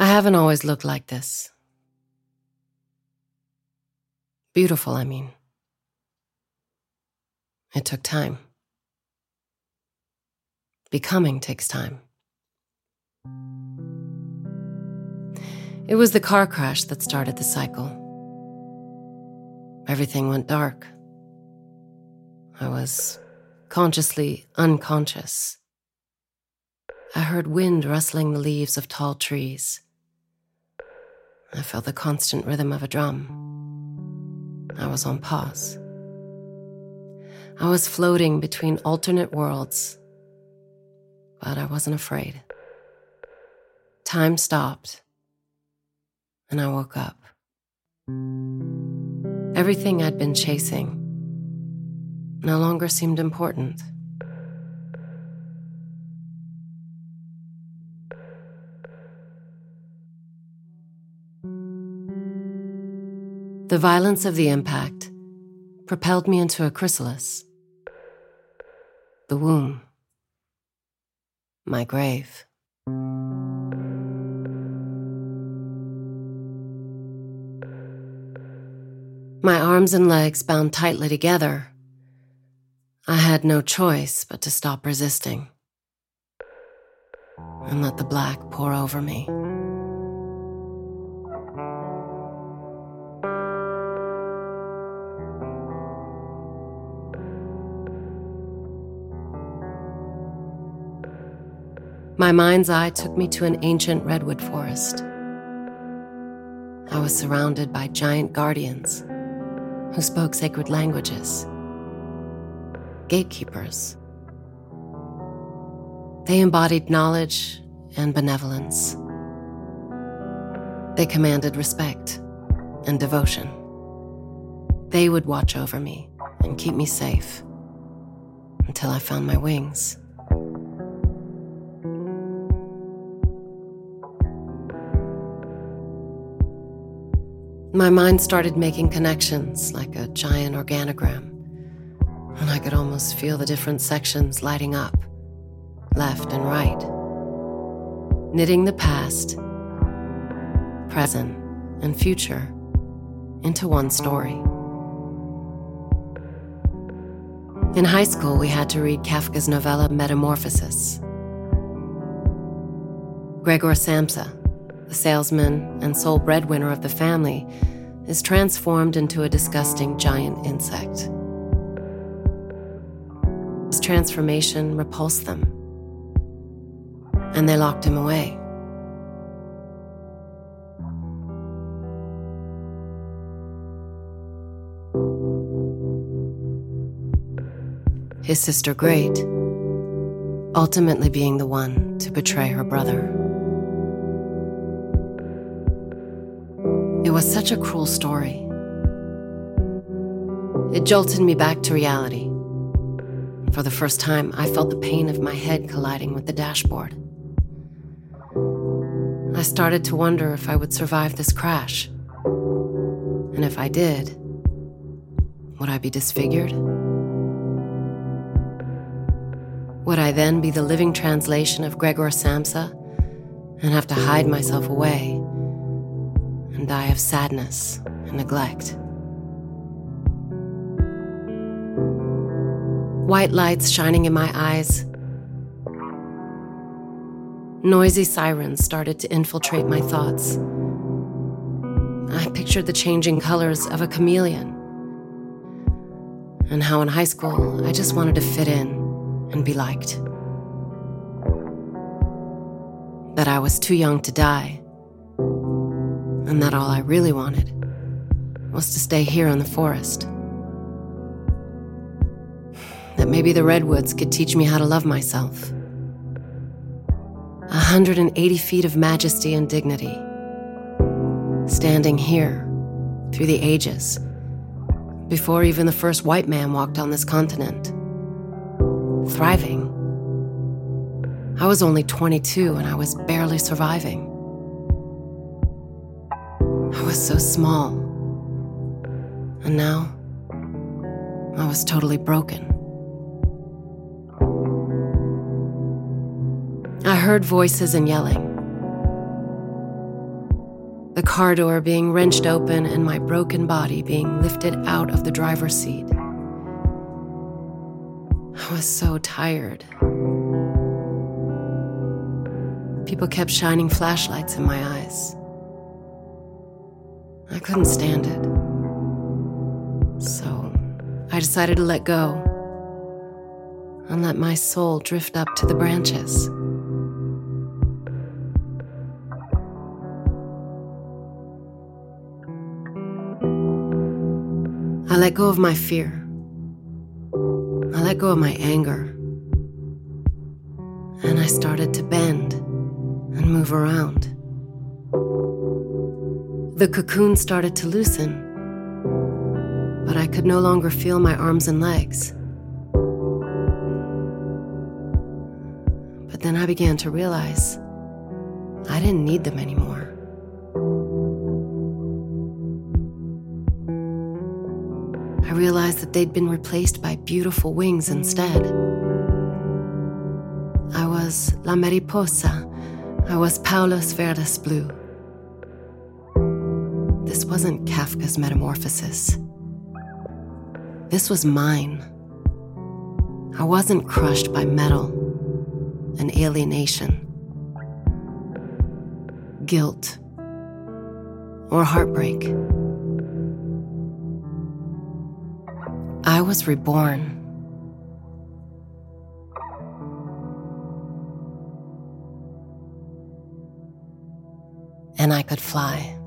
I haven't always looked like this. Beautiful, I mean. It took time. Becoming takes time. It was the car crash that started the cycle. Everything went dark. I was consciously unconscious. I heard wind rustling the leaves of tall trees. I felt the constant rhythm of a drum. I was on pause. I was floating between alternate worlds, but I wasn't afraid. Time stopped, and I woke up. Everything I'd been chasing no longer seemed important. The violence of the impact propelled me into a chrysalis the womb, my grave. My arms and legs bound tightly together, I had no choice but to stop resisting and let the black pour over me. My mind's eye took me to an ancient redwood forest. I was surrounded by giant guardians who spoke sacred languages, gatekeepers. They embodied knowledge and benevolence. They commanded respect and devotion. They would watch over me and keep me safe until I found my wings. My mind started making connections like a giant organogram, and I could almost feel the different sections lighting up, left and right, knitting the past, present, and future into one story. In high school, we had to read Kafka's novella Metamorphosis. Gregor Samsa, the salesman and sole breadwinner of the family, is transformed into a disgusting giant insect. His transformation repulsed them, and they locked him away. His sister Grete, ultimately being the one to betray her brother. It was such a cruel story. It jolted me back to reality. For the first time, I felt the pain of my head colliding with the dashboard. I started to wonder if I would survive this crash. And if I did, would I be disfigured? Would I then be the living translation of Gregor Samsa and have to hide myself away die of sadness and neglect. White lights shining in my eyes. Noisy sirens started to infiltrate my thoughts. I pictured the changing colors of a chameleon, and how in high school I just wanted to fit in and be liked. That I was too young to die and that all I really wanted was to stay here in the forest. That maybe the redwoods could teach me how to love myself. 180 feet of majesty and dignity. Standing here through the ages, before even the first white man walked on this continent. Thriving. I was only 22 and I was barely surviving. Was so small. And now, I was totally broken. I heard voices and yelling. the car door being wrenched open and my broken body being lifted out of the driver's seat. I was so tired. People kept shining flashlights in my eyes. I couldn't stand it. So I decided to let go and let my soul drift up to the branches. I let go of my fear. I let go of my anger. And I started to bend and move around. The cocoon started to loosen, but I could no longer feel my arms and legs. But then I began to realize I didn't need them anymore. I realized that they'd been replaced by beautiful wings instead. I was La Mariposa. I was Palos Verdes Blue. Wasn't Kafka's metamorphosis. This was mine. I wasn't crushed by metal and alienation, guilt, or heartbreak. I was reborn. And I could fly.